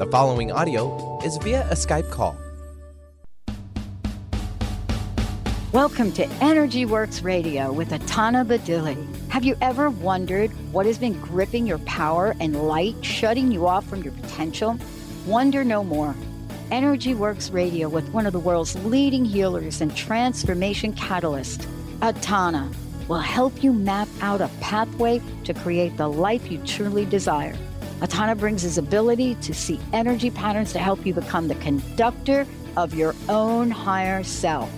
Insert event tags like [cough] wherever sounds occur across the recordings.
The following audio is via a Skype call. Welcome to Energy Works Radio with Ataana Badili. Have you ever wondered what has been gripping your power and light, shutting you off from your potential? Wonder no more. Energy Works Radio with one of the world's leading healers and transformation catalysts, Ataana, will help you map out a pathway to create the life you truly desire. Ataana brings his ability to see energy patterns to help you become the conductor of your own higher self.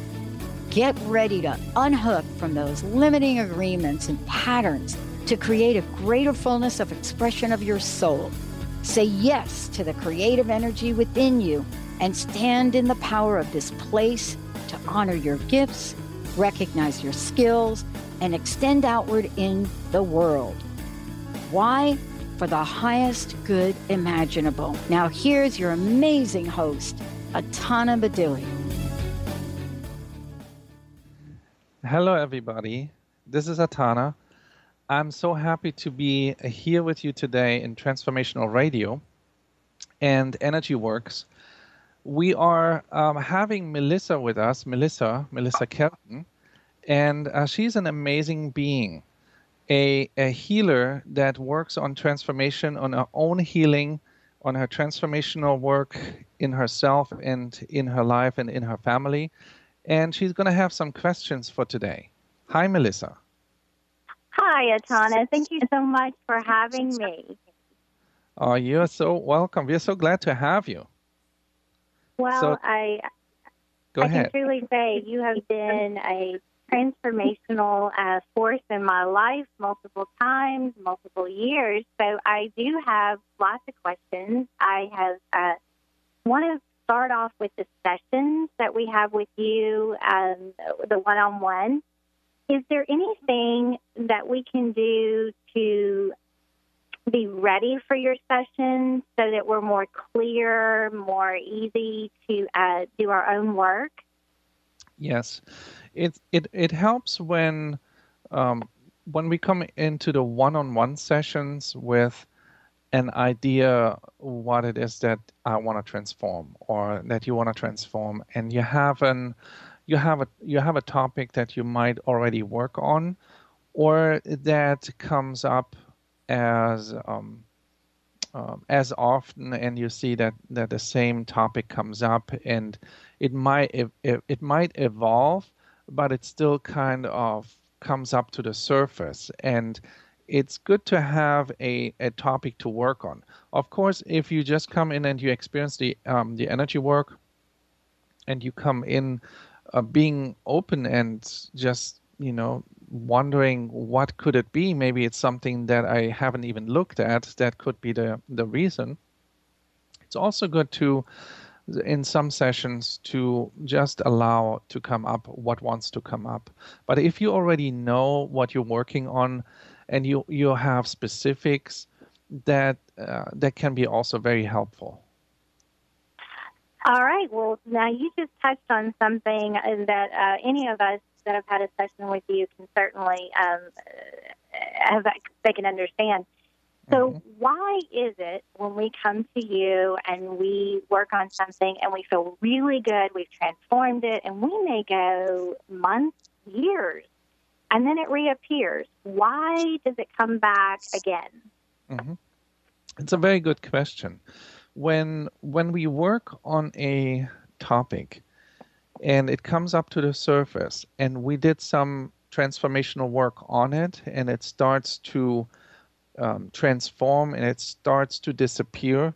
Get ready to unhook from those limiting agreements and patterns to create a greater fullness of expression of your soul. Say yes to the creative energy within you and stand in the power of this place to honor your gifts, recognize your skills, and extend outward in the world. Why? For the highest good imaginable. Now, here's your amazing host, Ataana Badili. Hello, everybody. This is Ataana. I'm so happy to be here with you today in Transformational Radio and Energy Works. We are um, having Melissa with us, Melissa, Melissa Kelton, and uh, she's an amazing being, a, a healer that works on transformation, on her own healing, on her transformational work in herself and in her life and in her family and she's going to have some questions for today. Hi, Melissa. Hi, Ataana. Thank you so much for having me. Oh, you're so welcome. We're so glad to have you. Well, so, I go I ahead. can truly say you have been a transformational uh, force in my life multiple times, multiple years. So I do have lots of questions. I have uh, one of start off with the sessions that we have with you, um, the one on one. Is there anything that we can do to be ready for your sessions so that we're more clear, more easy to uh, do our own work? Yes, it it it helps when um, when we come into the one-on-one sessions with an idea what it is that I want to transform or that you want to transform and you have an you have a you have a topic that you might already work on or that comes up as um, um, as often and you see that that the same topic comes up and it might it, it, might evolve but it still kind of comes up to the surface and it's good to have a, a topic to work on. Of course, if you just come in and you experience the um, the energy work, and you come in uh, being open and just you know wondering what could it be, maybe it's something that I haven't even looked at. That could be the the reason. It's also good to in some sessions to just allow to come up what wants to come up. But if you already know what you're working on, and you you have specifics that uh, that can be also very helpful. All right. Well, now you just touched on something that uh, any of us that have had a session with you can certainly um, have they can understand. So, mm-hmm. why is it when we come to you and we work on something and we feel really good, we've transformed it, and we may go months, years and then it reappears. Why does it come back again? Mm-hmm. It's a very good question. When when we work on a topic and it comes up to the surface and we did some transformational work on it and it starts to um, transform and it starts to disappear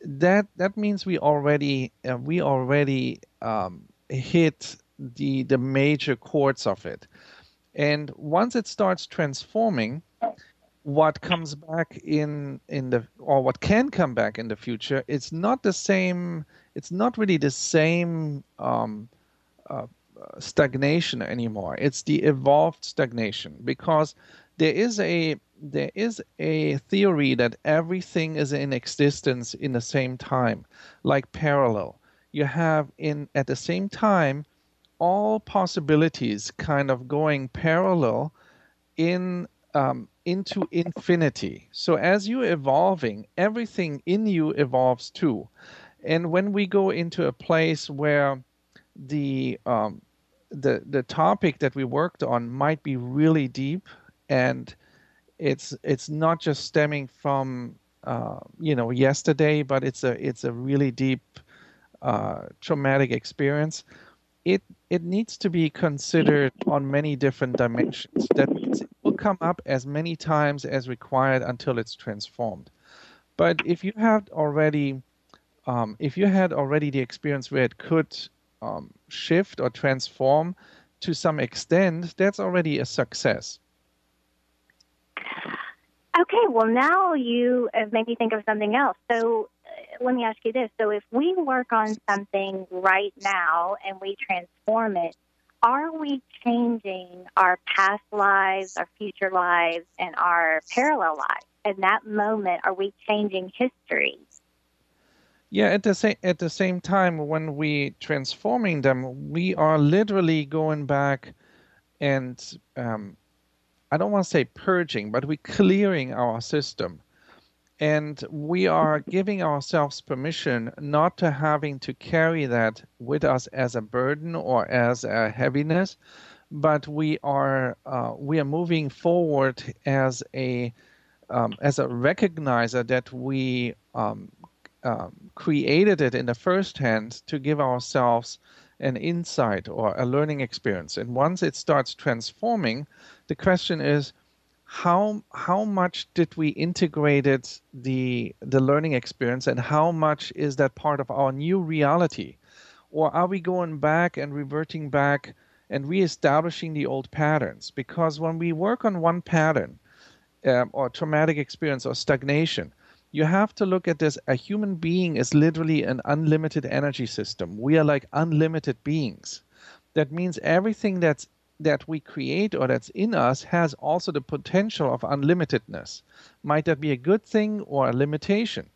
that that means we already uh, we already um, hit the the major chords of it and once it starts transforming, what comes back in in the or what can come back in the future, it's not the same. It's not really the same um, uh, stagnation anymore. It's the evolved stagnation because there is a there is a theory that everything is in existence in the same time, like parallel. You have in at the same time all possibilities kind of going parallel in um, into infinity. So as you're evolving, everything in you evolves too. And when we go into a place where the um, the the topic that we worked on might be really deep, and it's it's not just stemming from uh, you know yesterday, but it's a it's a really deep uh, traumatic experience. It it needs to be considered on many different dimensions. That means it will come up as many times as required until it's transformed. But if you have already um, if you had already the experience where it could um, shift or transform to some extent, that's already a success. Okay, well, now you have made me think of something else. So uh, let me ask you this. So if we work on something right now and we transform it, are we changing our past lives, our future lives, and our parallel lives? In that moment, are we changing history? Yeah, at the same at the same time, when we transforming them, we are literally going back and um, I don't want to say purging, but we're clearing our system, and we are giving ourselves permission not to having to carry that with us as a burden or as a heaviness, but we are uh, we are moving forward as a um, as a recognizer that we um, um, created it in the first hand to give ourselves an insight or a learning experience. And once it starts transforming, the question is, how how much did we integrated the the learning experience and how much is that part of our new reality? Or are we going back and reverting back and reestablishing the old patterns? Because when we work on one pattern um, or traumatic experience or stagnation you have to look at this a human being is literally an unlimited energy system. We are like unlimited beings. That means everything that's that we create or that's in us has also the potential of unlimitedness. Might that be a good thing or a limitation?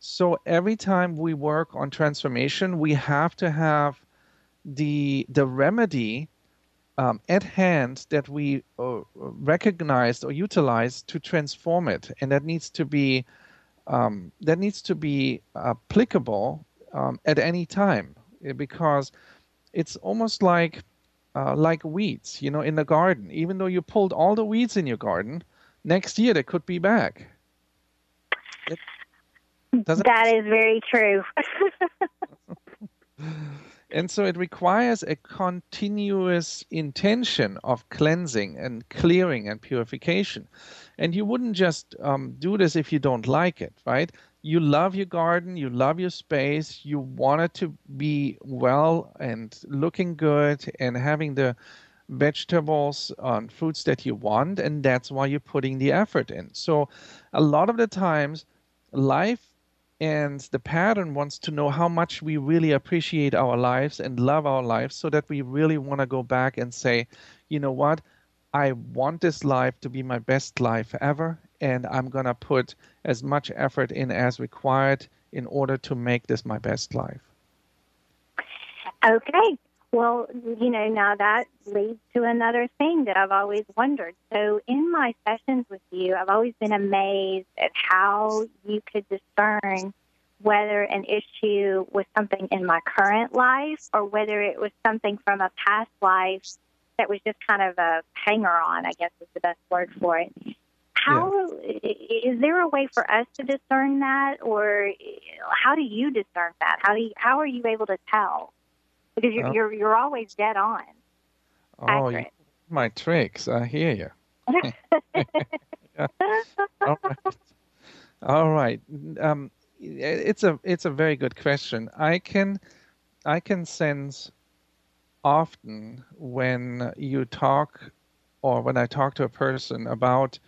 So every time we work on transformation we have to have the the remedy um, at hand that we uh, recognized or utilized to transform it. And that needs to be um, that needs to be applicable um, at any time. Because it's almost like uh, like weeds, you know, in the garden. Even though you pulled all the weeds in your garden, next year they could be back. It, that is very true. [laughs] and so it requires a continuous intention of cleansing and clearing and purification. And you wouldn't just um, do this if you don't like it, right? You love your garden, you love your space, you want it to be well and looking good and having the vegetables and fruits that you want, and that's why you're putting the effort in. So, a lot of the times, life and the pattern wants to know how much we really appreciate our lives and love our lives so that we really want to go back and say, you know what? I want this life to be my best life ever, and I'm going to put as much effort in as required in order to make this my best life. Okay. Well, you know, now that leads to another thing that I've always wondered. So, in my sessions with you, I've always been amazed at how you could discern whether an issue was something in my current life or whether it was something from a past life that was just kind of a hanger on, I guess is the best word for it. How yeah. is there a way for us to discern that, or how do you discern that? How do you, how are you able to tell? Because you're you're, you're always dead on. Oh, you, my tricks! I hear you. [laughs] [laughs] All right. All right. Um, it's a it's a very good question. I can I can sense often when you talk or when I talk to a person about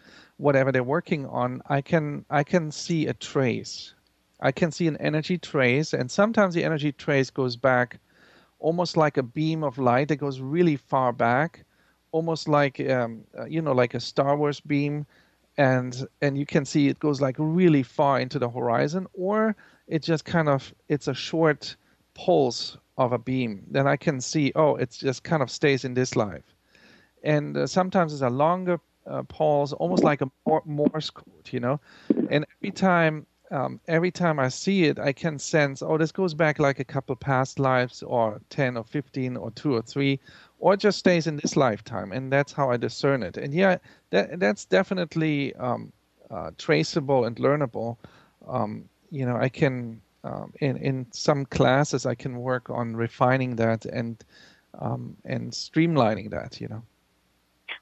whatever they're working on, I can I can see a trace. I can see an energy trace, and sometimes the energy trace goes back almost like a beam of light that goes really far back, almost like um, uh, you know like a Star Wars beam, and and you can see it goes like really far into the horizon, or it just kind of it's a short pulse of a beam, then I can see, oh, it just kind of stays in this life. And uh, sometimes it's a longer uh, Paul's almost like a Morse code, you know. And every time, um, every time I see it, I can sense, oh, this goes back like a couple past lives, or ten, or fifteen, or two, or three, or just stays in this lifetime, and that's how I discern it. And yeah, that that's definitely um, uh, traceable and learnable. Um, you know, I can um, in in some classes I can work on refining that and um, and streamlining that. You know.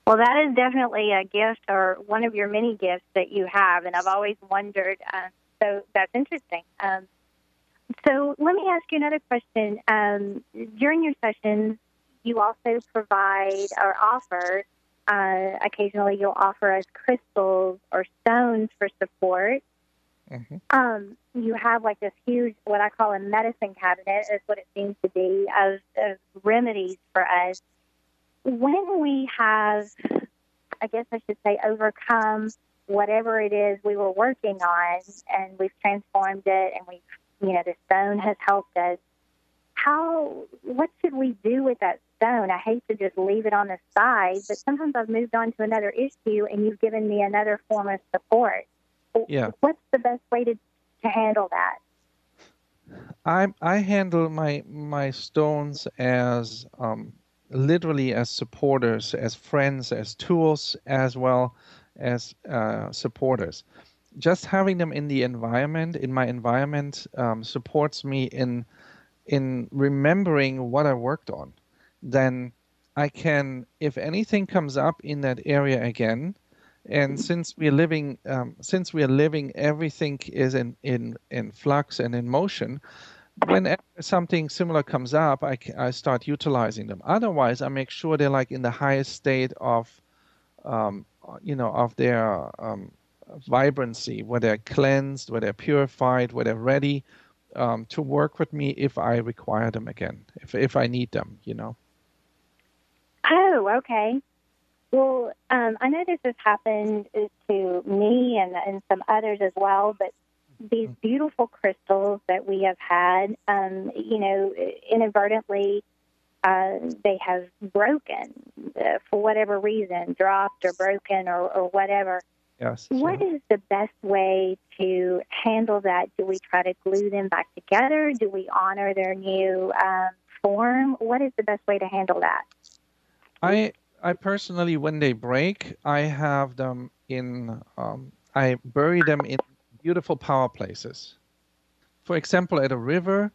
Well, that is definitely a gift or one of your many gifts that you have, and I've always wondered. Uh, so that's interesting. Um, so let me ask you another question. Um, during your sessions, you also provide or offer. Uh, occasionally, you'll offer us crystals or stones for support. Mm-hmm. Um, you have like this huge, what I call a medicine cabinet, is what it seems to be, of, of remedies for us. When we have, I guess I should say, overcome whatever it is we were working on, and we've transformed it, and we've, you know, the stone has helped us. How, what should we do with that stone? I hate to just leave it on the side, but sometimes I've moved on to another issue, and you've given me another form of support. Yeah. What's the best way to, to handle that? I I handle my my stones as um, literally as supporters, as friends, as tools, as well as uh, supporters. Just having them in the environment, in my environment, um, supports me in in remembering what I worked on. Then I can, if anything comes up in that area again, and since we are living um, since we are living everything is in in in flux and in motion whenever something similar comes up I, I start utilizing them. Otherwise i make sure they're like in the highest state of um, you know of their um, vibrancy where they're cleansed where they're purified where they're ready um, to work with me if i require them again if if i need them you know? Oh okay. Well, um, I know this has happened to me and, and some others as well, but these beautiful crystals that we have had, um, you know, inadvertently, uh, they have broken uh, for whatever reason, dropped or broken or, or whatever. Yes. What is the best way to handle that? Do we try to glue them back together? Do we honor their new um, form? What is the best way to handle that? I I personally, when they break, I have them in. Um, I bury them in beautiful power places. For example, at a river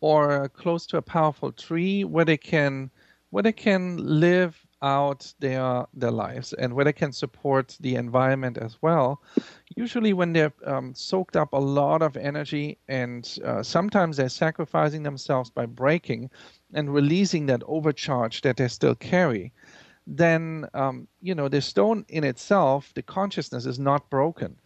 or close to a powerful tree where they can where they can live out their their lives and where they can support the environment as well. Usually, when they're um, soaked up a lot of energy, and uh, sometimes they're sacrificing themselves by breaking and releasing that overcharge that they still carry then um, you know the stone in itself, the consciousness is not broken.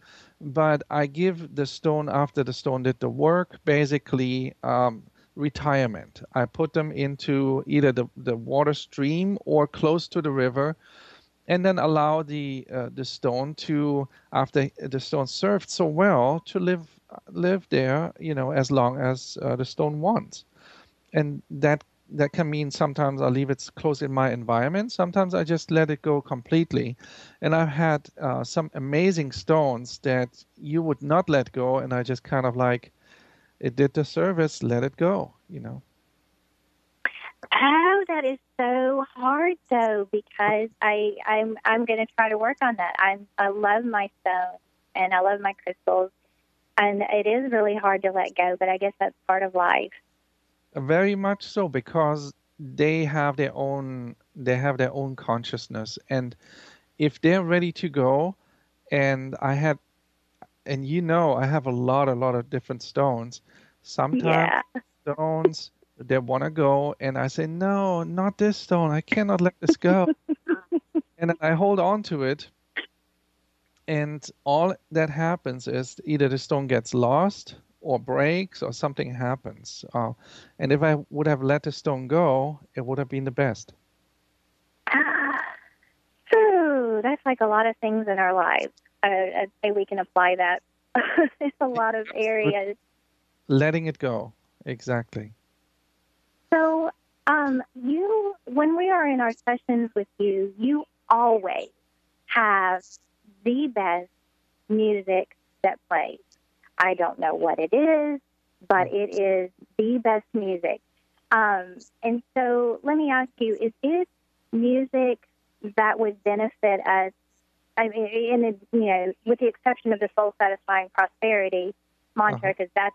But I give the stone after the stone did the work, basically um, retirement. I put them into either the, the water stream or close to the river, and then allow the uh, the stone to after the stone served so well to live live there, you know, as long as uh, the stone wants, and that that can mean sometimes I leave it close in my environment. Sometimes I just let it go completely. And I've had uh, some amazing stones that you would not let go, and I just kind of like, it did the service, let it go, you know. Oh, that is so hard though, because I I'm I'm going to try to work on that. I'm I love my stones and I love my crystals, and it is really hard to let go. But I guess that's part of life. Very much so, because they have their own they have their own consciousness, and if they're ready to go, and I had, and you know, I have a lot, a lot of different stones. Sometimes yeah. stones they want to go, and I say, no, not this stone. I cannot let this go, [laughs] and I hold on to it. And all that happens is either the stone gets lost or breaks or something happens. Uh, and if I would have let the stone go, it would have been the best. Ah, that's like a lot of things in our lives. I, I'd say we can apply that. [laughs] it's a lot of areas. Letting it go, exactly. So, um, you, when we are in our sessions with you, you always have the best music that plays. I don't know what it is, but it is the best music. Um, and so let me ask you: Is it music that would benefit us? I mean, in a, you know, with the exception of the soul-satisfying prosperity mantra, because uh-huh.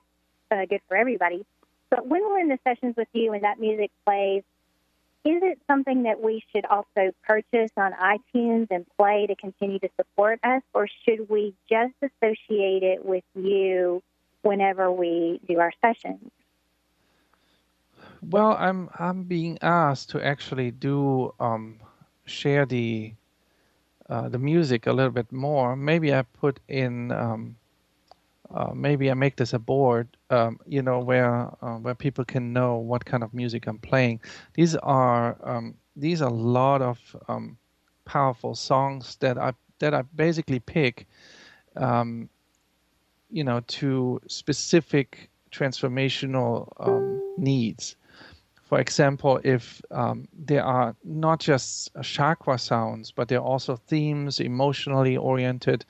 that's uh, good for everybody. But when we're in the sessions with you and that music plays, is it something that we should also purchase on iTunes and play to continue to support us, or should we just associate it with you whenever we do our sessions? Well, I'm I'm being asked to actually do um, share the uh, the music a little bit more. Maybe I put in um, uh, maybe I make this a board, um, you know, where uh, where people can know what kind of music I'm playing. These are um, these are a lot of um, powerful songs that I that I basically pick, um, you know, to specific transformational um, needs. For example, if um, there are not just chakra sounds, but there are also themes, emotionally oriented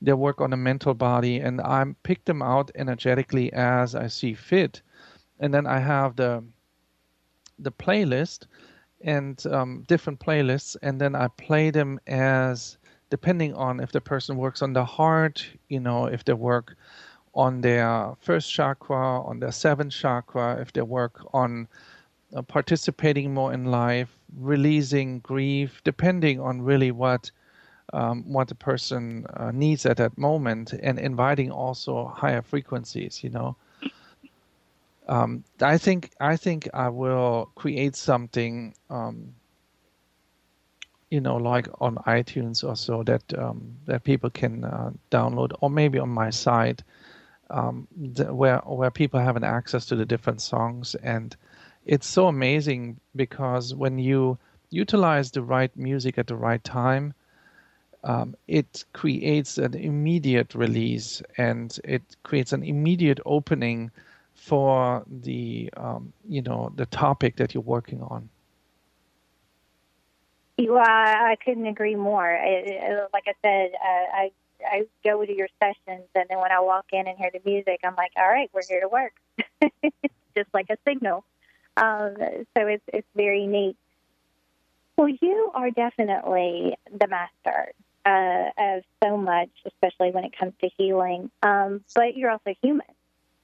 they work on the mental body, and I pick them out energetically as I see fit. And then I have the the playlist and um, different playlists, and then I play them as depending on if the person works on the heart, you know, if they work on their first chakra, on their seventh chakra, if they work on uh, participating more in life, releasing grief, depending on really what um, what the person uh, needs at that moment and inviting also higher frequencies you know? Um, I think I think I will create something um, you know like on iTunes or so that um, that people can uh, download or maybe on my site um, the, where where people have an access to the different songs. And it's so amazing because when you utilize the right music at the right time um, it creates an immediate release and it creates an immediate opening for the um, you know the topic that you're working on. Well, I couldn't agree more. like I said, I I go to your sessions, and then when I walk in and hear the music, I'm like, all right, we're here to work. [laughs] just like a signal. Um, so it's it's very neat. Well, you are definitely the master uh, of so much, especially when it comes to healing. Um, but you're also human.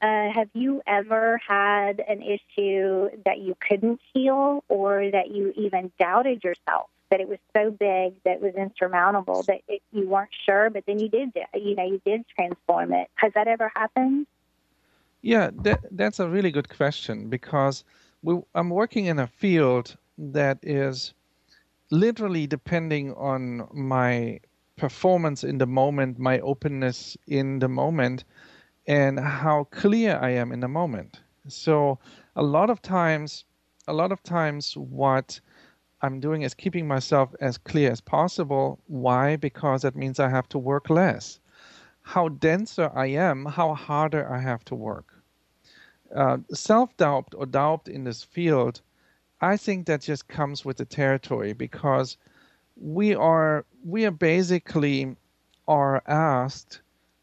Uh, have you ever had an issue that you couldn't heal or that you even doubted yourself? That it was so big that it was insurmountable that it, you weren't sure, but then you did, you know, you did transform it. Has that ever happened? Yeah, that, that's a really good question because we, I'm working in a field that is literally depending on my performance in the moment, my openness in the moment, and how clear I am in the moment. So a lot of times, a lot of times, what I'm doing is keeping myself as clear as possible. Why? Because that means I have to work less. How denser I am, how harder I have to work. Uh, Self doubt or doubt in this field I think that just comes with the territory because we are we are basically are asked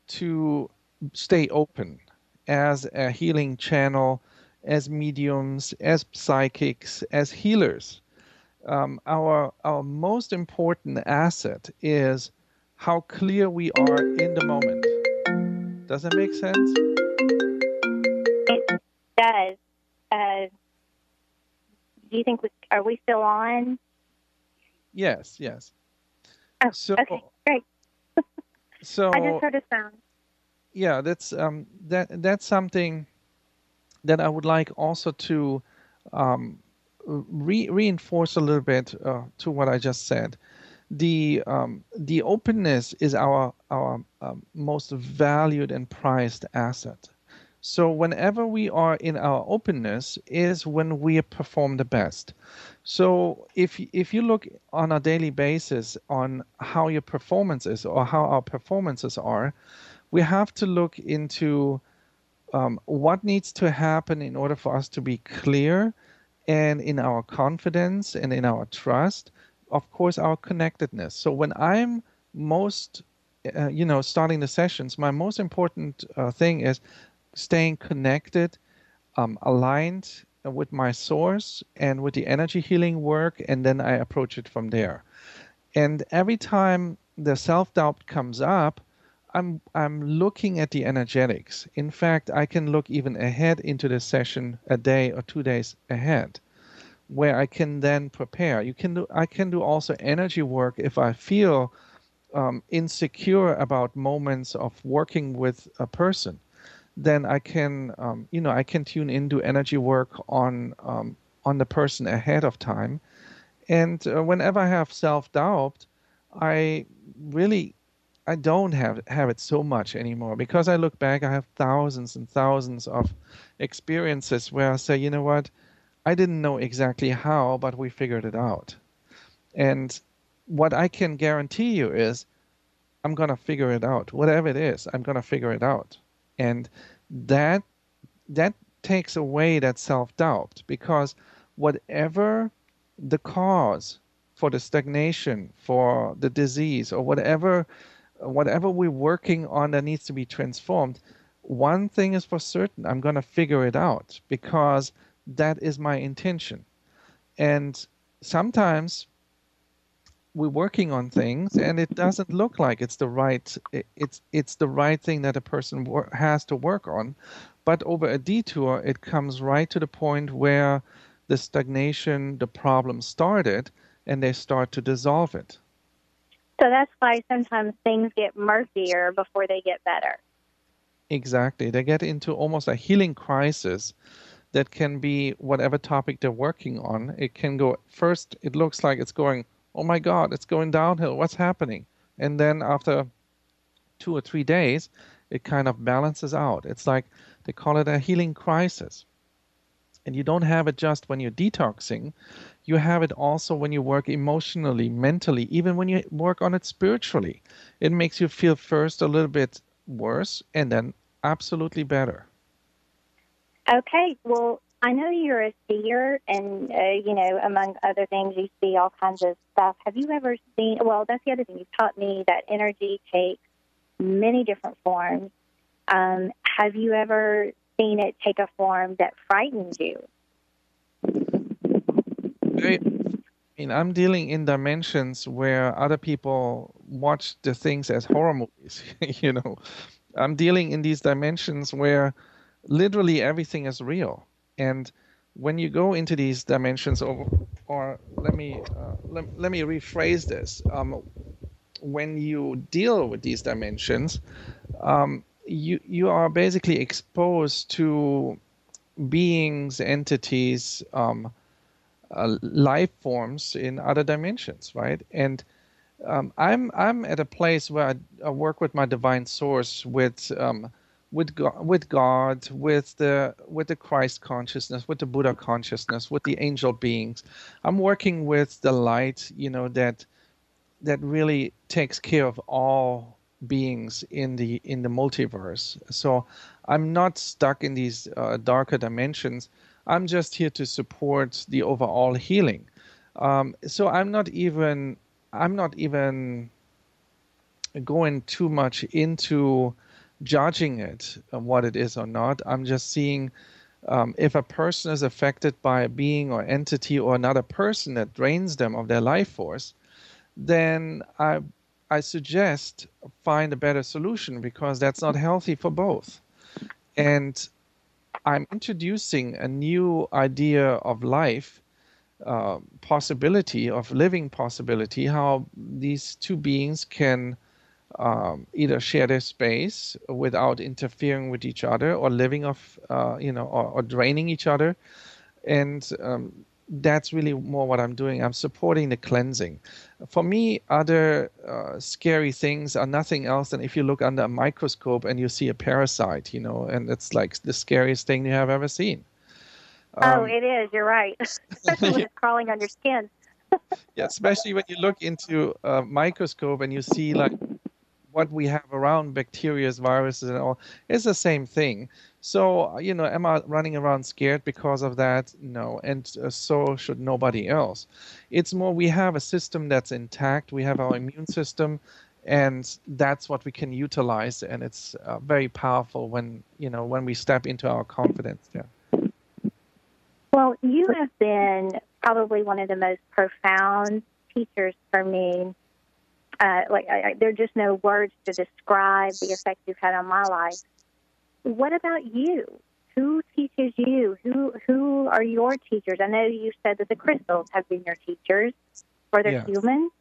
to stay open as a healing channel, as mediums, as psychics, as healers. Um, our our most important asset is how clear we are in the moment. Does that make sense? It does. Uh, do you think we are we still on? Yes, yes. Oh, so, okay, great. [laughs] so I just heard a sound. Yeah, that's um, that that's something that I would like also to um, re- reinforce a little bit uh, to what I just said. The um, the openness is our our um, most valued and prized asset. So whenever we are in our openness is when we perform the best. So if if you look on a daily basis on how your performance is or how our performances are, we have to look into um, what needs to happen in order for us to be clear and in our confidence and in our trust of course our connectedness so when i'm most, uh, you know, starting the sessions, my most important uh, thing is staying connected, um, aligned with my source and with the energy healing work, and then I approach it from there. And every time the self doubt comes up, I'm I'm looking at the energetics. In fact, I can look even ahead into the session a day or two days ahead, where I can then prepare. You can do I can do also energy work if I feel um, insecure about moments of working with a person. Then I can um, you know I can tune in into energy work on um, on the person ahead of time, and uh, whenever I have self doubt, I really I don't have have it so much anymore because I look back. I have thousands and thousands of experiences where I say, you know what, I didn't know exactly how, but we figured it out. And what I can guarantee you is, I'm gonna figure it out. Whatever it is, I'm gonna figure it out. And that that takes away that self doubt because whatever the cause for the stagnation, for the disease, or whatever whatever we're working on that needs to be transformed, one thing is for certain I'm going to figure it out because that is my intention. And sometimes we're working on things and it doesn't look like it's the right it's it's the right thing that a person wor- has to work on but over a detour it comes right to the point where the stagnation the problem started and they start to dissolve it so that's why sometimes things get murkier before they get better. Exactly. They get into almost a healing crisis that can be whatever topic they're working on. It can go first, it looks like it's going, oh my God, it's going downhill. What's happening? And then after two or three days, it kind of balances out. It's like they call it a healing crisis. And you don't have it just when you're detoxing, you have it also when you work emotionally, mentally, even when you work on it spiritually. It makes you feel first a little bit worse and then absolutely better. Okay, well, I know you're a seer, and uh, you know, among other things, you see all kinds of stuff. Have you ever seen? Well, that's the other thing. You've taught me that energy takes many different forms. Um, have you ever seen it take a form that frightens you? I mean, I'm dealing in dimensions where other people watch the things as horror movies. [laughs] you know, I'm dealing in these dimensions where literally everything is real. And when you go into these dimensions, or, or let me uh, let, let me rephrase this. Um, when you deal with these dimensions, um, you you are basically exposed to beings, entities, um, uh, life forms in other dimensions, right? And um, I'm I'm at a place where I, I, work with my divine source, with um, with God, with God, with the with the Christ consciousness, with the Buddha consciousness, with the angel beings. I'm working with the light, you know that that really takes care of all beings in the in the multiverse. So I'm not stuck in these uh, darker dimensions. I'm just here to support the overall healing. Um, so I'm not even I'm not even going too much into judging it what it is or not. I'm just seeing um, if a person is affected by a being or entity or another person that drains them of their life force, then I I suggest find a better solution because that's not healthy for both. And I'm introducing a new idea of life, uh, possibility of living possibility, how these two beings can um, either share their space without interfering with each other, or living off, uh, you know, or, or, draining each other, and um, that's really more what I'm doing. I'm supporting the cleansing. For me, other uh, scary things are nothing else than if you look under a microscope and you see a parasite, you know, and it's like the scariest thing you have ever seen. Oh, um, oh, it is. You're right. [laughs] Especially when it's crawling on your skin. yeah, especially when you look into a microscope and you see like what we have around bacteria, viruses, and all. is the same thing. So, you know, am I running around scared because of that? No, and uh, so should nobody else. It's more we have a system that's intact, we have our immune system, and that's what we can utilize and it's uh, very powerful when you know when we step into our confidence there well you have been probably one of the most profound teachers for me uh, like I, I, there are just no words to describe the effect you've had on my life. What about you? Who teaches you? Who who are your teachers? I know you said that the crystals have been your teachers for the yes. humans.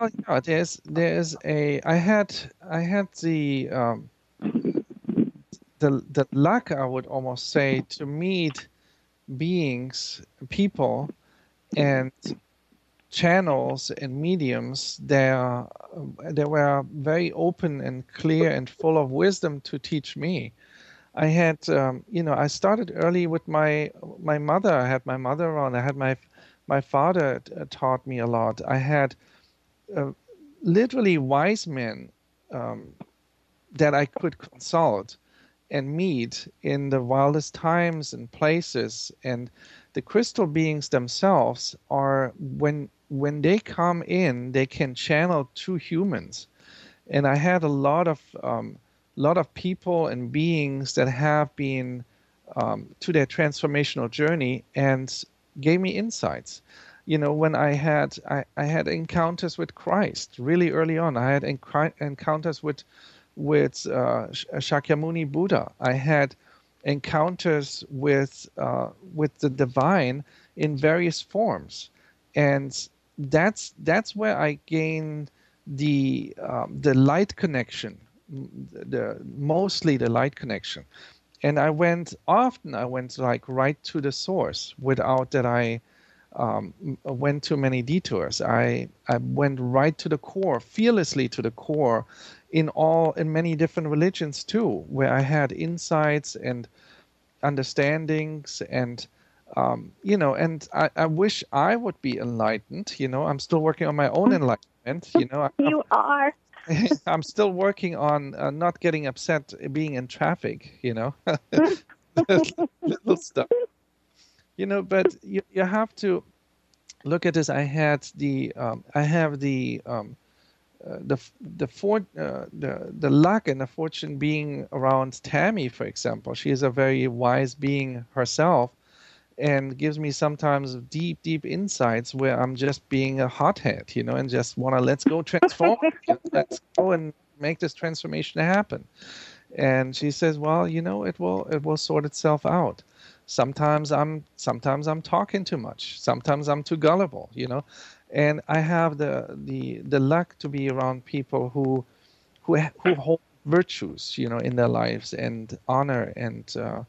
Oh yeah, there's there's a I had I had the um, the the luck I would almost say to meet beings, people, and channels and mediums that that were very open and clear and full of wisdom to teach me. I had um, you know I started early with my my mother. I had my mother around. I had my my father taught me a lot. I had uh, literally wise men um, that I could consult and meet in the wildest times and places. And the crystal beings themselves are when when they come in, they can channel to humans. And I had a lot of um, lot of people and beings that have been um, to their transformational journey and gave me insights. You know when i had I, I had encounters with christ really early on. I had encounters with with uh, shakyamuni buddha. I had encounters with uh, with the divine in various forms. And that's that's where i gained the um, the light connection the mostly the light connection and i went often i went like right to the source without that i um, went too many detours. I, I went right to the core, fearlessly to the core, in all in many different religions too, where I had insights and understandings and um, you know, and I, I wish I would be enlightened. You know, I'm still working on my own enlightenment. You know, you are. [laughs] [laughs] I'm still working on uh, not getting upset being in traffic. You know, [laughs] little stuff you know but you, you have to look at this i had the um, i have the um, uh, the the for, uh, the the luck and the fortune being around Tammy, for example. She is a very wise being herself, and gives me sometimes deep, deep insights where I'm just being a hothead, you know, and just want to let's go transform, [laughs] let's go and make this transformation happen. And she says, well, you know, it will it will sort itself out. Sometimes i'm sometimes i'm talking too much. Sometimes i'm too gullible you know? And i have the the the luck to be around people who who who hold virtues you know in their lives and honor and uh,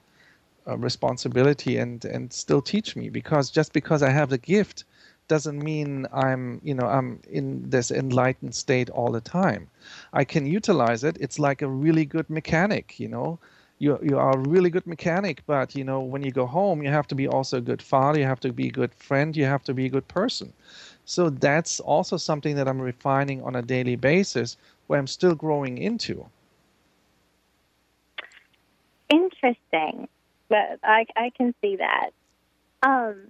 uh, responsibility and and still teach me because just because i have the gift doesn't mean i'm you know i'm in this enlightened state all the time i can utilize it it's like a really good mechanic you know you you are a really good mechanic, but you know when you go home, you have to be also a good father. You have to be a good friend. You have to be a good person. So that's also something that I'm refining on a daily basis, where I'm still growing into. Interesting, but I I can see that. Um,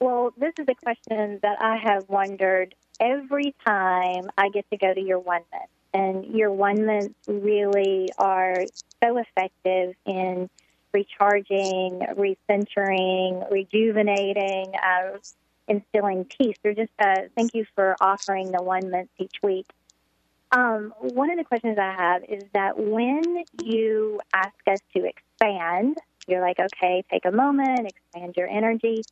well, this is a question that I have wondered every time I get to go to your oneness and your one months really are so effective in recharging, recentering, rejuvenating, uh, instilling peace. They're just uh, thank you for offering the one month each week. Um, one of the questions I have is that when you ask us to expand, you're like, okay, take a moment, expand your energy.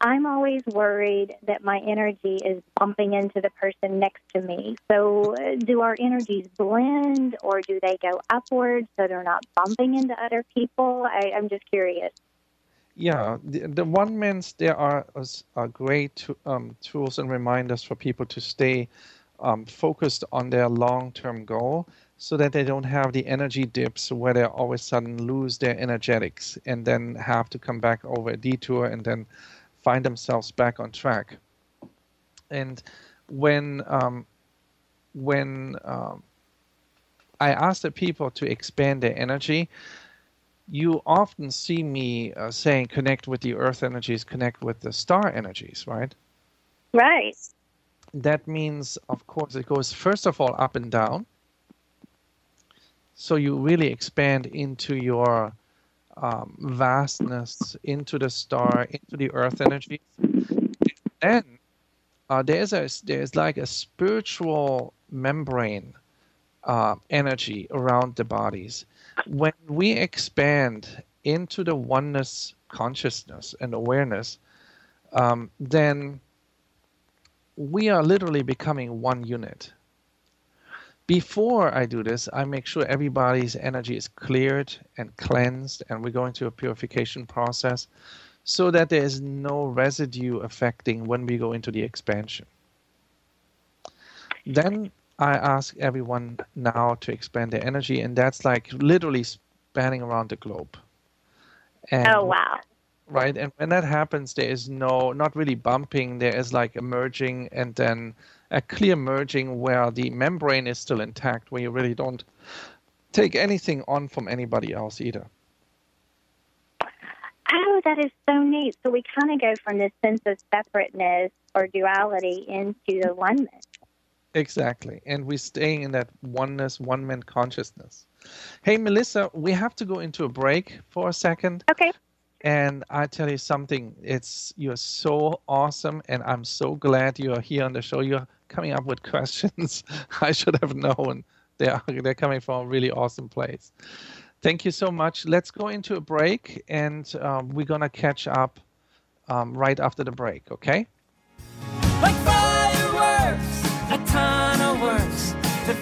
I'm always worried that my energy is bumping into the person next to me. So, do our energies blend or do they go upward so they're not bumping into other people? I, am just curious. Yeah, the, the one means there are, are great um, tools and reminders for people to stay um, focused on their long term goal so that they don't have the energy dips where they all of a sudden lose their energetics and then have to come back over a detour and then find themselves back on track. And when um, when um, I ask the people to expand their energy, you often see me uh, saying connect with the earth energies, connect with the star energies, right? Right. that means, of course, it goes first of all up and down. So you really expand into your um, vastness, into the star, into the earth energy. Then uh, there's a there's like a spiritual membrane uh, energy around the bodies. When we expand into the oneness consciousness and awareness, um, then we are literally becoming one unit. Before I do this, I make sure everybody's energy is cleared and cleansed, and we go into a purification process so that there is no residue affecting when we go into the expansion. Then I ask everyone now to expand their energy, and that's like literally spanning around the globe. And, oh, wow. Right. And when that happens, there is no, not really bumping, there is like emerging and then a clear merging where the membrane is still intact, where you really don't take anything on from anybody else either. Oh, that is so neat. So we kind of go from this sense of separateness or duality into the oneness. Exactly. And we're staying in that oneness, one man consciousness. Hey, Melissa, we have to go into a break for a second. Okay. And I tell you something, it's you're so awesome, and I'm so glad you're here on the show. You're coming up with [laughs] questions I should have known. They're they're coming from a really awesome place. Thank you so much. Let's go into a break, and um, we're gonna catch up um, right after the break. Okay? Like fireworks, a ton of words to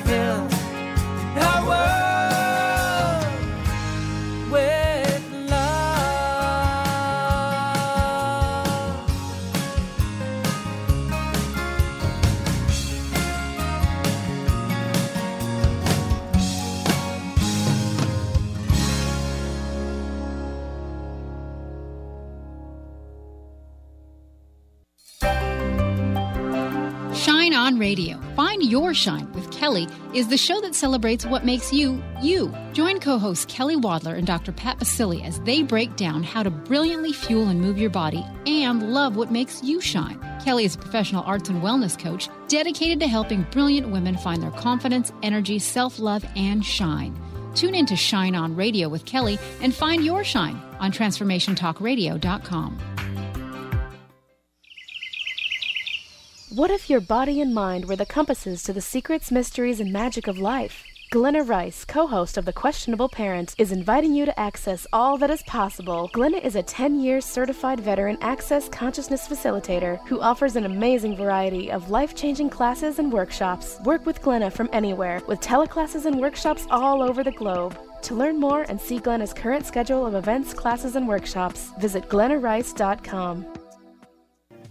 radio. Find Your Shine with Kelly is the show that celebrates what makes you, you. Join co hosts Kelly Wadler and Dr. Pat Baccili as they break down how to brilliantly fuel and move your body and love what makes you shine. Kelly is a professional arts and wellness coach dedicated to helping brilliant women find their confidence, energy, self love, and shine. Tune in to Shine On Radio with Kelly and find your shine on TransformationTalkRadio.com. What if your body and mind were the compasses to the secrets, mysteries, and magic of life? Glenna Rice, co host of The Questionable Parent, is inviting you to access all that is possible. Glenna is a 10 year certified veteran access consciousness facilitator who offers an amazing variety of life changing classes and workshops. Work with Glenna from anywhere with teleclasses and workshops all over the globe. To learn more and see Glenna's current schedule of events, classes, and workshops, visit glennarice.com.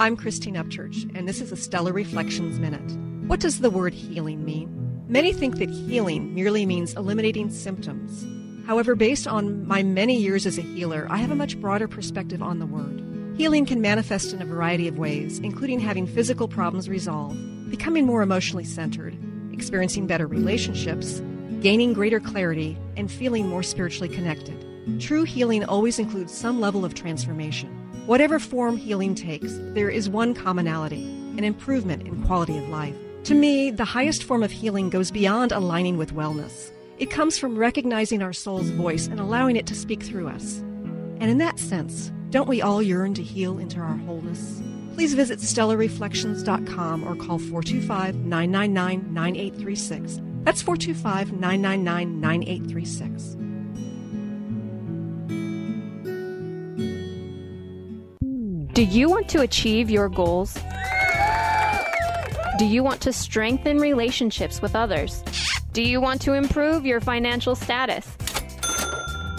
I'm Christine Upchurch, and this is a Stellar Reflections Minute. What does the word healing mean? Many think that healing merely means eliminating symptoms. However, based on my many years as a healer, I have a much broader perspective on the word. Healing can manifest in a variety of ways, including having physical problems resolved, becoming more emotionally centered, experiencing better relationships, gaining greater clarity, and feeling more spiritually connected. True healing always includes some level of transformation. Whatever form healing takes, there is one commonality an improvement in quality of life. To me, the highest form of healing goes beyond aligning with wellness. It comes from recognizing our soul's voice and allowing it to speak through us. And in that sense, don't we all yearn to heal into our wholeness? Please visit stellarreflections.com or call 425 999 9836. That's 425 999 9836. Do you want to achieve your goals? Do you want to strengthen relationships with others? Do you want to improve your financial status?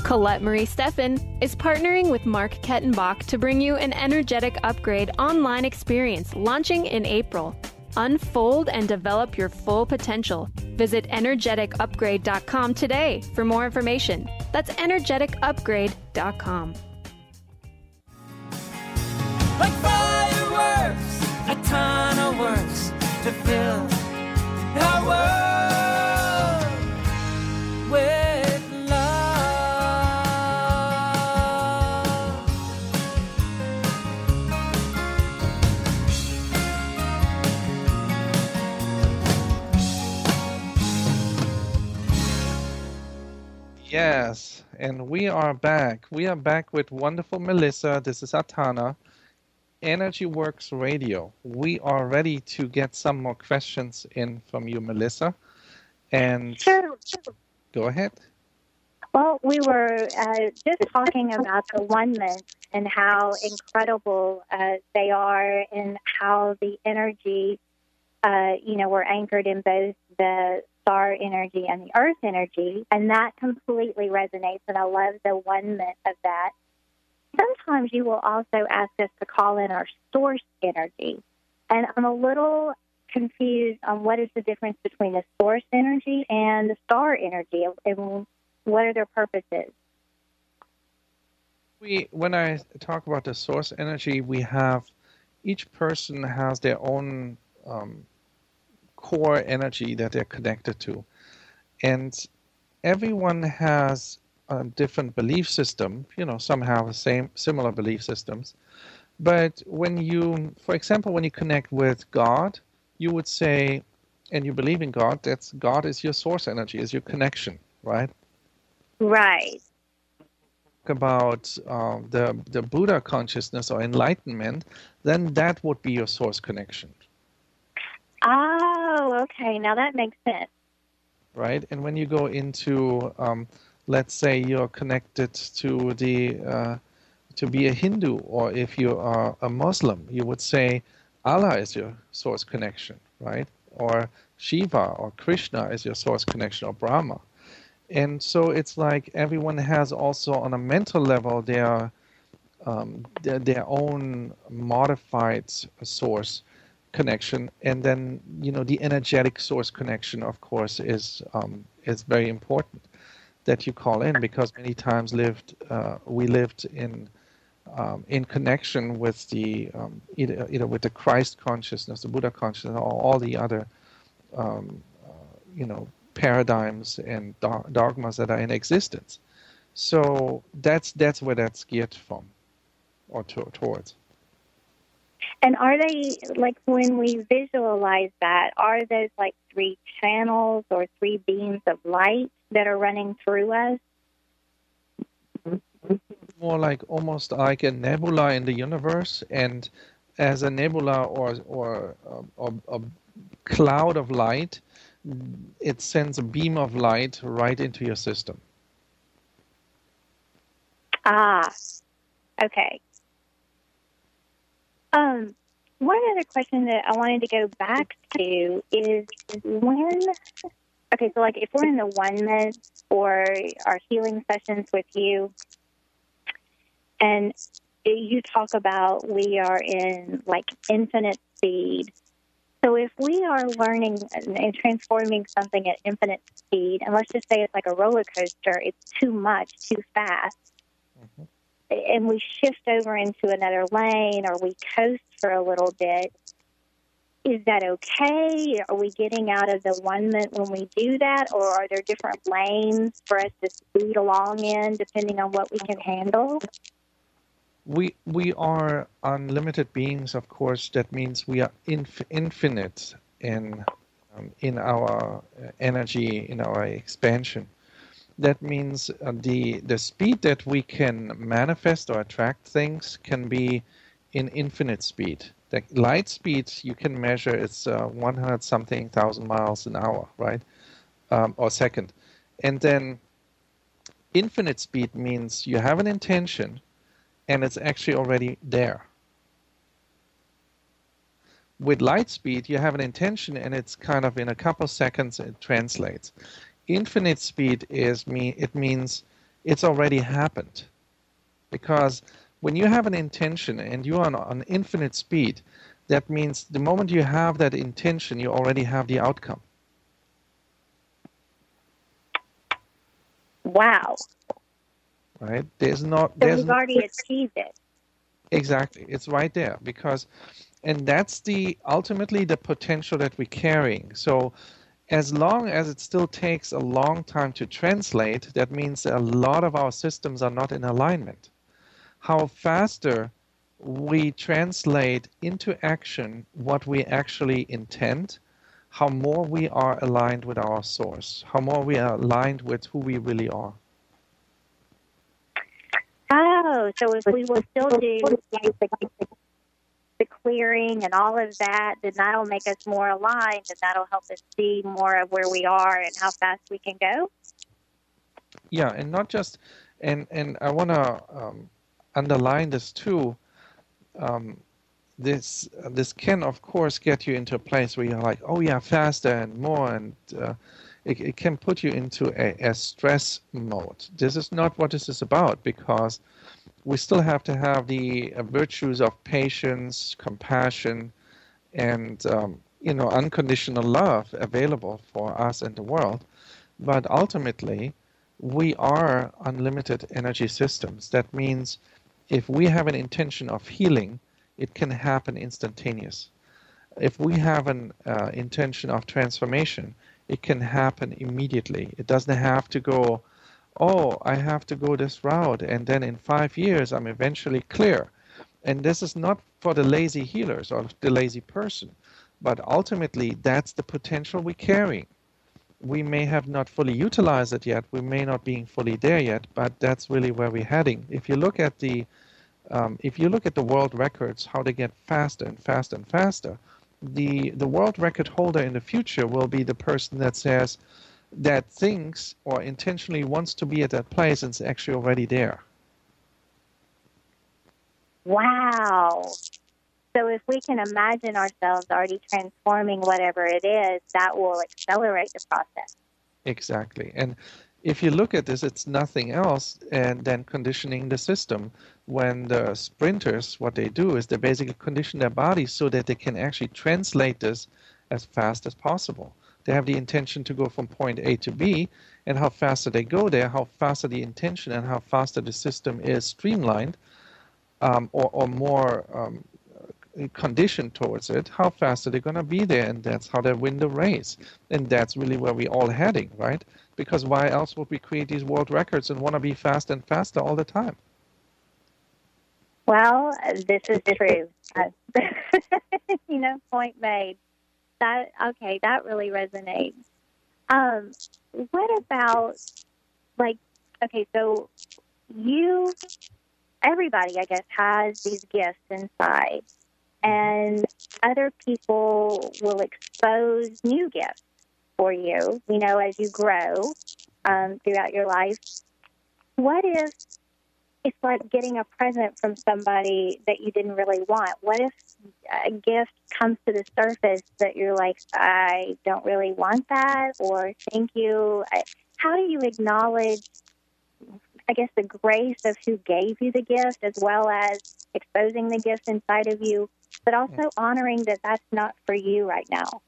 Colette Marie Steffen is partnering with Mark Kettenbach to bring you an energetic upgrade online experience launching in April. unfold and develop your full potential. Visit energeticupgrade.com today for more information. That's energeticupgrade.com. and we are back. We are back with wonderful Melissa. This is Ataana, Energy Works Radio. We are ready to get some more questions in from you, Melissa. And Sure. go ahead. Well, we were uh, just talking about the oneness and how incredible uh, they are, and how the energy, uh, you know, we're anchored in both the star energy and the earth energy, and that completely resonates. And I love the oneness of that. Sometimes you will also ask us to call in our source energy, and I'm a little confused on what is the difference between the source energy and the star energy, and what are their purposes? We, when I talk about the source energy, we have each person has their own um, core energy that they're connected to, and everyone has a different belief system. You know, some have the same similar belief systems, but when you, for example, when you connect with God, you would say, and you believe in God, that's God is your source energy, is your connection, right? Right. about uh, the the Buddha consciousness or enlightenment, then that would be your source connection, Oh, okay. Now that makes sense. right? And when you go into, um, let's say, you're connected to the uh, to be a Hindu, or if you are a Muslim, you would say Allah is your source connection, right? Or Shiva or Krishna is your source connection, or Brahma. And so it's like everyone has also on a mental level their um, their, their own modified source connection, and then you know the energetic source connection, of course, is um, is very important that you call in because many times lived uh, we lived in um, in connection with the um, either, either with the Christ consciousness, the Buddha consciousness, or all the other um, uh, you know paradigms and dogmas that are in existence. So that's that's where that's geared from, or to, towards. And are they like when we visualize that? Are those like three channels or three beams of light that are running through us? More like almost like a nebula in the universe, and as a nebula or or a, a, a cloud of light, it sends a beam of light right into your system. Ah, okay. Um, one other question that I wanted to go back to is when. Okay, so like if we're in the oneness or our healing sessions with you, and you talk about we are in like infinite speed. So if we are learning and transforming something at infinite speed, and let's just say it's like a roller coaster, it's too much, too fast, and we shift over into another lane or we coast for a little bit, is that okay? Are we getting out of the one minute when we do that, or are there different lanes for us to speed along in depending on what we can handle? We we are unlimited beings, of course. That means we are inf- infinite in um, in our uh, energy, in our expansion. That means uh, the the speed that we can manifest or attract things can be in infinite speed. The light speed you can measure it's uh, 100 something thousand miles an hour, right, um, or second, and then infinite speed means you have an intention and it's actually already there. With light speed, you have an intention and it's kind of in a couple seconds it translates. Infinite speed is me it means it's already happened. Because when you have an intention and you are on, on infinite speed, That means the moment you have that intention, you already have the outcome. Wow. Right? There's not. So there's we've already quick- achieved it. Exactly. It's right there because, and that's the ultimately the potential that we're carrying. So, as long as it still takes a long time to translate, that means a lot of our systems are not in alignment. How faster we translate into action what we actually intend, how more we are aligned with our source, how more we are aligned with who we really are. Oh, so if we will still do the clearing and all of that, then that'll make us more aligned and that'll help us see more of where we are and how fast we can go. Yeah, and not just, and and I want to um, underline this too. Um, this this can of course get you into a place where you're like, oh yeah, faster and more, and uh, it, it can put you into a, a stress mode. This is not what this is about because we still have to have the uh, virtues of patience, compassion, and um, you know unconditional love available for us and the world. But ultimately, we are unlimited energy systems. That means if we have an intention of healing, it can happen instantaneous. If we have an uh, intention of transformation, it can happen immediately. It doesn't have to go, oh, I have to go this route, and then in five years I'm eventually clear. And this is not for the lazy healers or the lazy person, but ultimately that's the potential we carry we may have not fully utilized it yet. We may not be fully there yet, but that's really where we're heading. If you look at the um, if you look at the world records, how they get faster and faster and faster, the the world record holder in the future will be the person that says that thinks or intentionally wants to be at that place and is actually already there. Wow. So if we can imagine ourselves already transforming whatever it is, that will accelerate the process. Exactly. And if you look at this, it's nothing else and than conditioning the system. When the sprinters, what they do is they basically condition their bodies so that they can actually translate this as fast as possible. They have the intention to go from point A to B, and how faster they go there, how faster the intention and how faster the system is streamlined um, or, or more um, conditioned towards it, how fast are they going to be there? And that's how they win the race. And that's really where we're all heading, right? Because why else would we create these world records and want to be fast and faster all the time? Well, this is true. [laughs] You know, point made. That okay, that really resonates. Um, what about like okay, so you everybody I guess has these gifts inside and other people will expose new gifts for you, you know, as you grow um, throughout your life. What if it's like getting a present from somebody that you didn't really want? What if a gift comes to the surface that you're like, I don't really want that, or thank you? How do you acknowledge I guess, the grace of who gave you the gift, as well as exposing the gift inside of you, but also mm. honoring that that's not for you right now.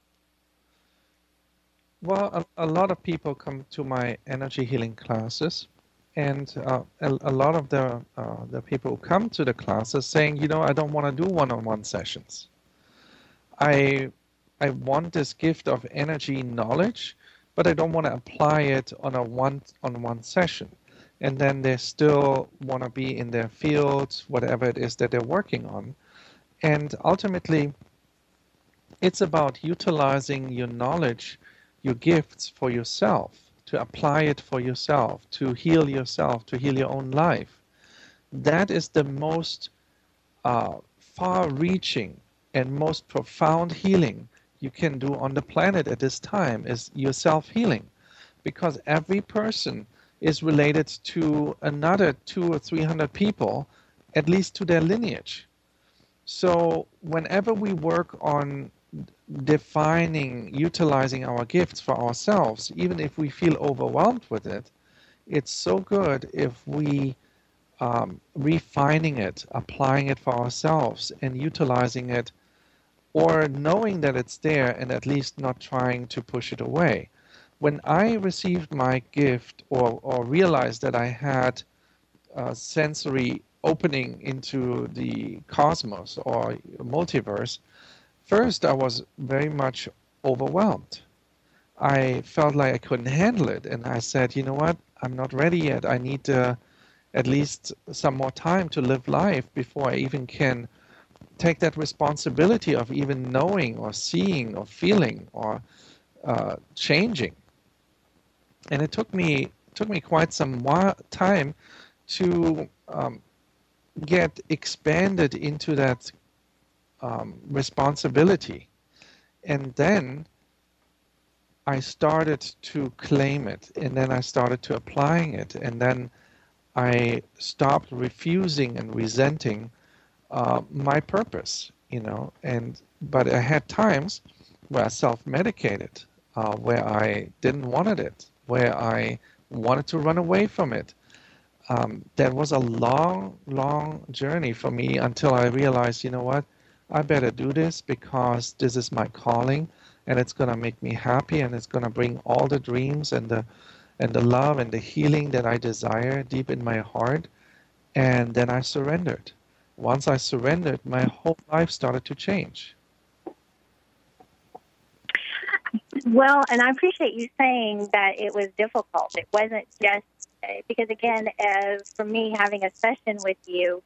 Well, a, a lot of people come to my energy healing classes, and uh, a, a, lot of the uh, the people who come to the classes saying, you know, I don't want to do one-on-one sessions. I I want this gift of energy knowledge, but I don't want to apply it on a one-on-one session and then they still want to be in their fields, whatever it is that they're working on. And ultimately, it's about utilizing your knowledge, your gifts for yourself, to apply it for yourself, to heal yourself, to heal your own life. That is the most uh, far reaching and most profound healing you can do on the planet at this time is your self healing. Because every person is related to another two or three hundred people, at least to their lineage. So whenever we work on defining, utilizing our gifts for ourselves, even if we feel overwhelmed with it, it's so good if we um, refining it, applying it for ourselves, and utilizing it or knowing that it's there and at least not trying to push it away. When I received my gift or, or realized that I had a sensory opening into the cosmos or multiverse, first I was very much overwhelmed. I felt like I couldn't handle it. And I said, you know what? I'm not ready yet. I need uh, at least some more time to live life before I even can take that responsibility of even knowing or seeing or feeling or uh, changing. And it took me took me quite some time to um, get expanded into that um, responsibility, and then I started to claim it, and then I started to applying it, and then I stopped refusing and resenting uh, my purpose, you know. And but I had times where I self-medicated, uh, where I didn't wanted it, where I wanted to run away from it. Um, that was a long, long journey for me until I realized, you know what, I better do this because this is my calling, and it's gonna make me happy, and it's gonna bring all the dreams and the and the love and the healing that I desire deep in my heart. And then I surrendered once I surrendered, my whole life started to change. Well, and I appreciate you saying that it was difficult. It wasn't just because, again, uh, for me, having a session with you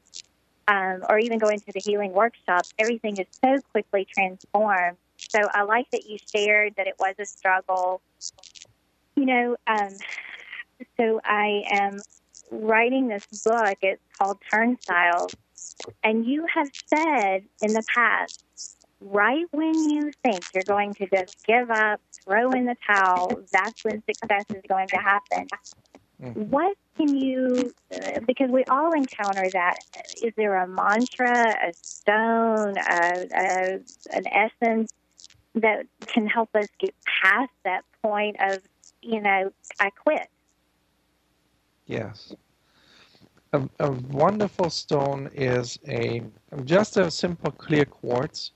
um, or even going to the healing workshops, everything is so quickly transformed. So I like that you shared that it was a struggle. You know, um, so I am writing this book. It's called Turnstiles and you have said in the past, right when you think you're going to just give up, throw in the towel, that's when success is going to happen. Mm-hmm. What can you, because we all encounter that, is there a mantra, a stone, a, a, an essence that can help us get past that point of, you know, I quit? Yes a, a wonderful stone is a just a simple clear quartz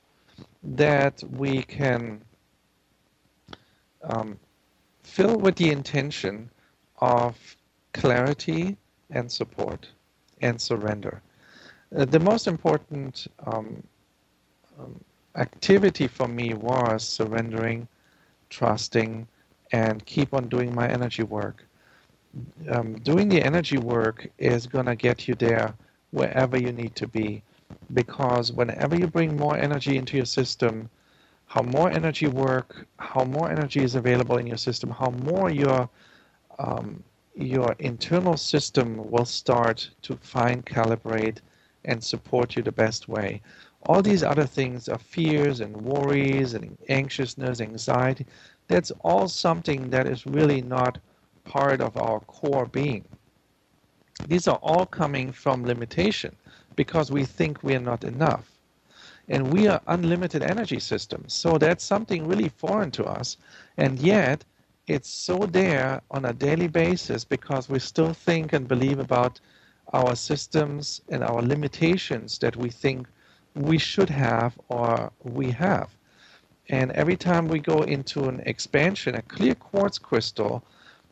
that we can um, fill with the intention of clarity and support and surrender. Uh, the most important um, um, activity for me was surrendering, trusting, and keep on doing my energy work um, doing the energy work is going to get you there wherever you need to be. Because whenever you bring more energy into your system, how more energy work, how more energy is available in your system, how more your um, your internal system will start to fine calibrate and support you the best way. All these other things are fears and worries and anxiousness, anxiety. That's all something that is really not part of our core being. These are all coming from limitation because we think we are not enough. And we are unlimited energy systems. So that's something really foreign to us. And yet, it's so there on a daily basis because we still think and believe about our systems and our limitations that we think we should have or we have. And every time we go into an expansion, a clear quartz crystal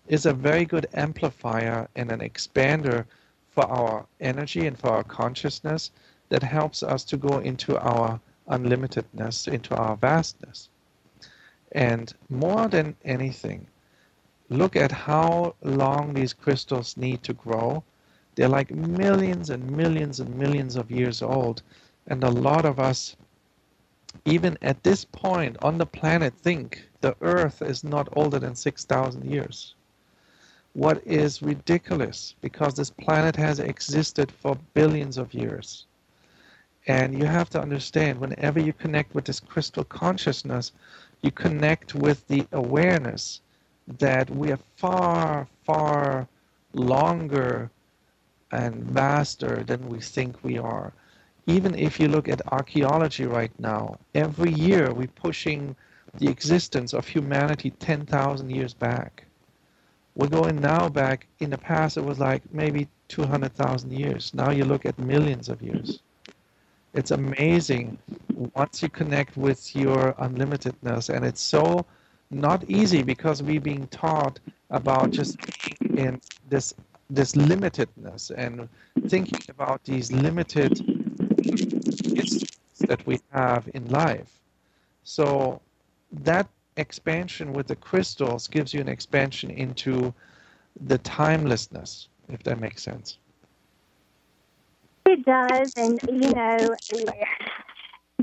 is a very good amplifier and an expander for our energy and for our consciousness that helps us to go into our unlimitedness, into our vastness. And more than anything, look at how long these crystals need to grow. They're like millions and millions and millions of years old. And a lot of us, even at this point on the planet, think the Earth is not older than 6,000 years what is ridiculous because this planet has existed for billions of years. And you have to understand whenever you connect with this crystal consciousness, you connect with the awareness that we are far, far longer and vaster than we think we are. Even if you look at archaeology right now, every year we're pushing the existence of humanity 10,000 years back. We're going now back. In the past, it was like maybe 200,000 years. Now you look at millions of years. It's amazing once you connect with your unlimitedness, and it's so not easy because we're being taught about just being in this this limitedness and thinking about these limited that we have in life. So that expansion with the crystals gives you an expansion into the timelessness, if that makes sense. It does, and you know,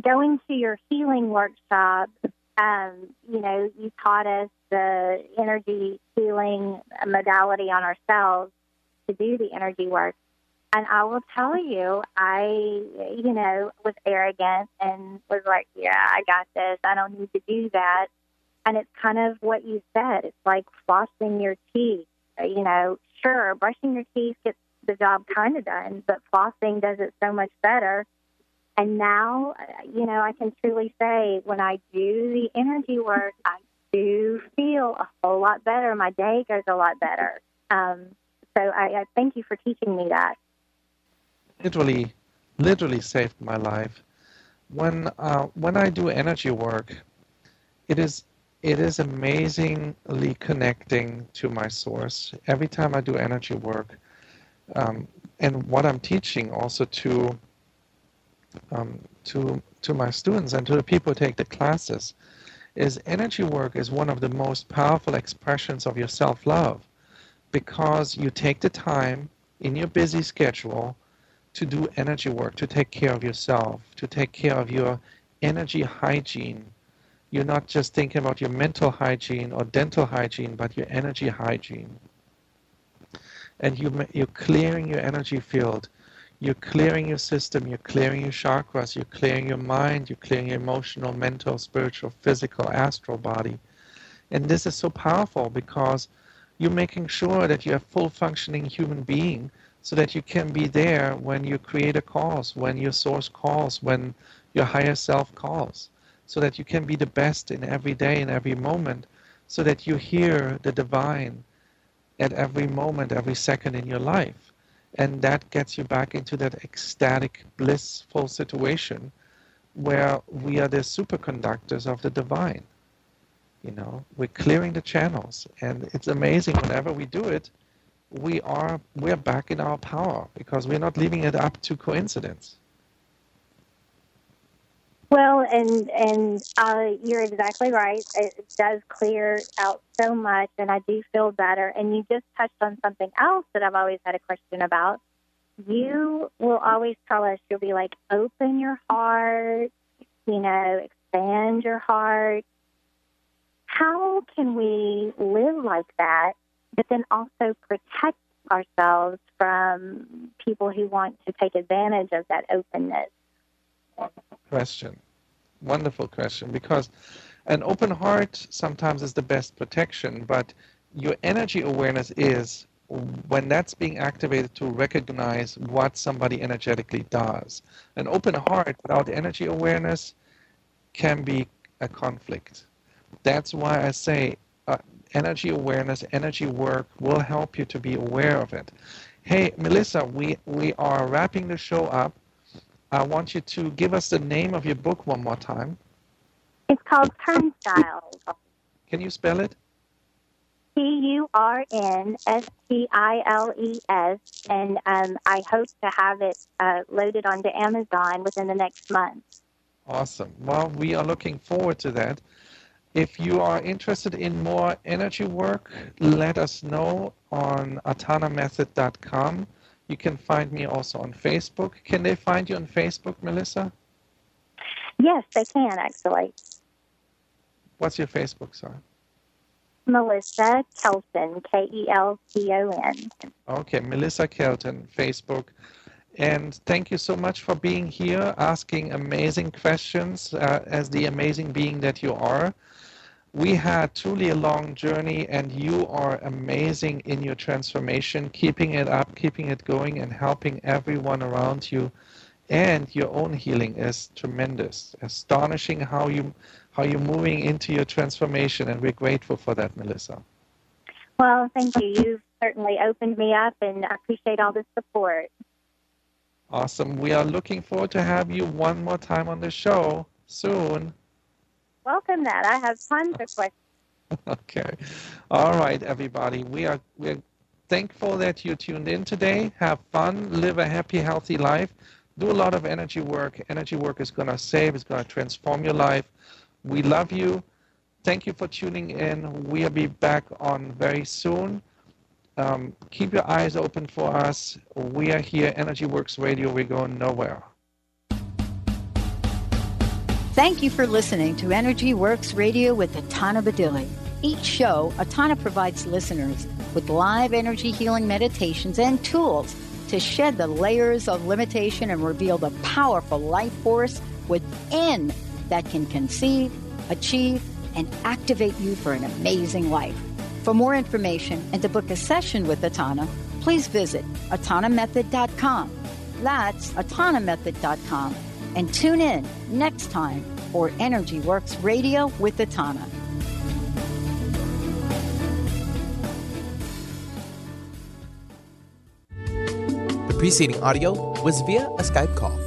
going to your healing workshop, um, you know, you taught us the energy healing modality on ourselves to do the energy work. And I will tell you, I, you know, was arrogant and was like, yeah, I got this. I don't need to do that. And it's kind of what you said. It's like flossing your teeth. You know, sure, brushing your teeth gets the job kind of done, but flossing does it so much better. And now, you know, I can truly say when I do the energy work, I do feel a whole lot better. My day goes a lot better. Um, so I, I thank you for teaching me that literally, literally saved my life. When uh, when I do energy work, it is it is amazingly connecting to my source. Every time I do energy work, um, and what I'm teaching also to um, to to my students and to the people who take the classes, is energy work is one of the most powerful expressions of your self-love, because you take the time in your busy schedule to do energy work, to take care of yourself, to take care of your energy hygiene. You're not just thinking about your mental hygiene or dental hygiene, but your energy hygiene. And you, you're clearing your energy field. You're clearing your system. You're clearing your chakras. You're clearing your mind. You're clearing your emotional, mental, spiritual, physical, astral body. And this is so powerful because you're making sure that you're a full functioning human being so that you can be there when your creator calls, when your source calls, when your higher self calls, so that you can be the best in every day, in every moment, so that you hear the divine at every moment, every second in your life. And that gets you back into that ecstatic, blissful situation where we are the superconductors of the divine. You know, we're clearing the channels. And it's amazing whenever we do it, we are we're back in our power because we're not leaving it up to coincidence. Well, and and uh, you're exactly right. It does clear out so much, and I do feel better. And you just touched on something else that I've always had a question about. You will always tell us you'll be like, open your heart, you know, expand your heart. How can we live like that but then also protect ourselves from people who want to take advantage of that openness? Question. Wonderful question. Because an open heart sometimes is the best protection, but your energy awareness is when that's being activated to recognize what somebody energetically does. An open heart without energy awareness can be a conflict. That's why I say uh, energy awareness, energy work will help you to be aware of it. Hey, Melissa, we, we are wrapping the show up. I want you to give us the name of your book one more time. It's called Turnstiles. Can you spell it? T U R N S T I L E S, and um, I hope to have it uh, loaded onto Amazon within the next month. Awesome. Well, we are looking forward to that. If you are interested in more energy work, let us know on atanamethod.com. You can find me also on Facebook. Can they find you on Facebook, Melissa? Yes, they can actually. What's your Facebook, sorry? Melissa Kelton, K E L T O N. Okay, Melissa Kelton, Facebook. And thank you so much for being here, asking amazing questions uh, as the amazing being that you are we had truly a long journey and you are amazing in your transformation keeping it up keeping it going and helping everyone around you and your own healing is tremendous astonishing how you how you're moving into your transformation and we're grateful for that melissa well thank you you've certainly opened me up and i appreciate all the support Awesome. We are looking forward to have you one more time on the show soon. Welcome that. I have tons of questions. [laughs] Okay. All right, everybody. We are we're thankful that you tuned in today. Have fun, live a happy, healthy life. Do a lot of energy work. Energy work is going to save, it's going to transform your life. We love you. Thank you for tuning in. We'll be back on very soon. Um, keep your eyes open for us. We are here, Energy Works Radio. We're going nowhere. Thank you for listening to Energy Works Radio with Ataana Badili. Each show, Ataana provides listeners with live energy healing meditations and tools to shed the layers of limitation and reveal the powerful life force within that can conceive, achieve, and activate you for an amazing life. For more information and to book a session with Ataana, please visit atanamethod.com. That's atanamethod.com. And tune in next time for Energy Works Radio with Ataana. The preceding audio was via a Skype call.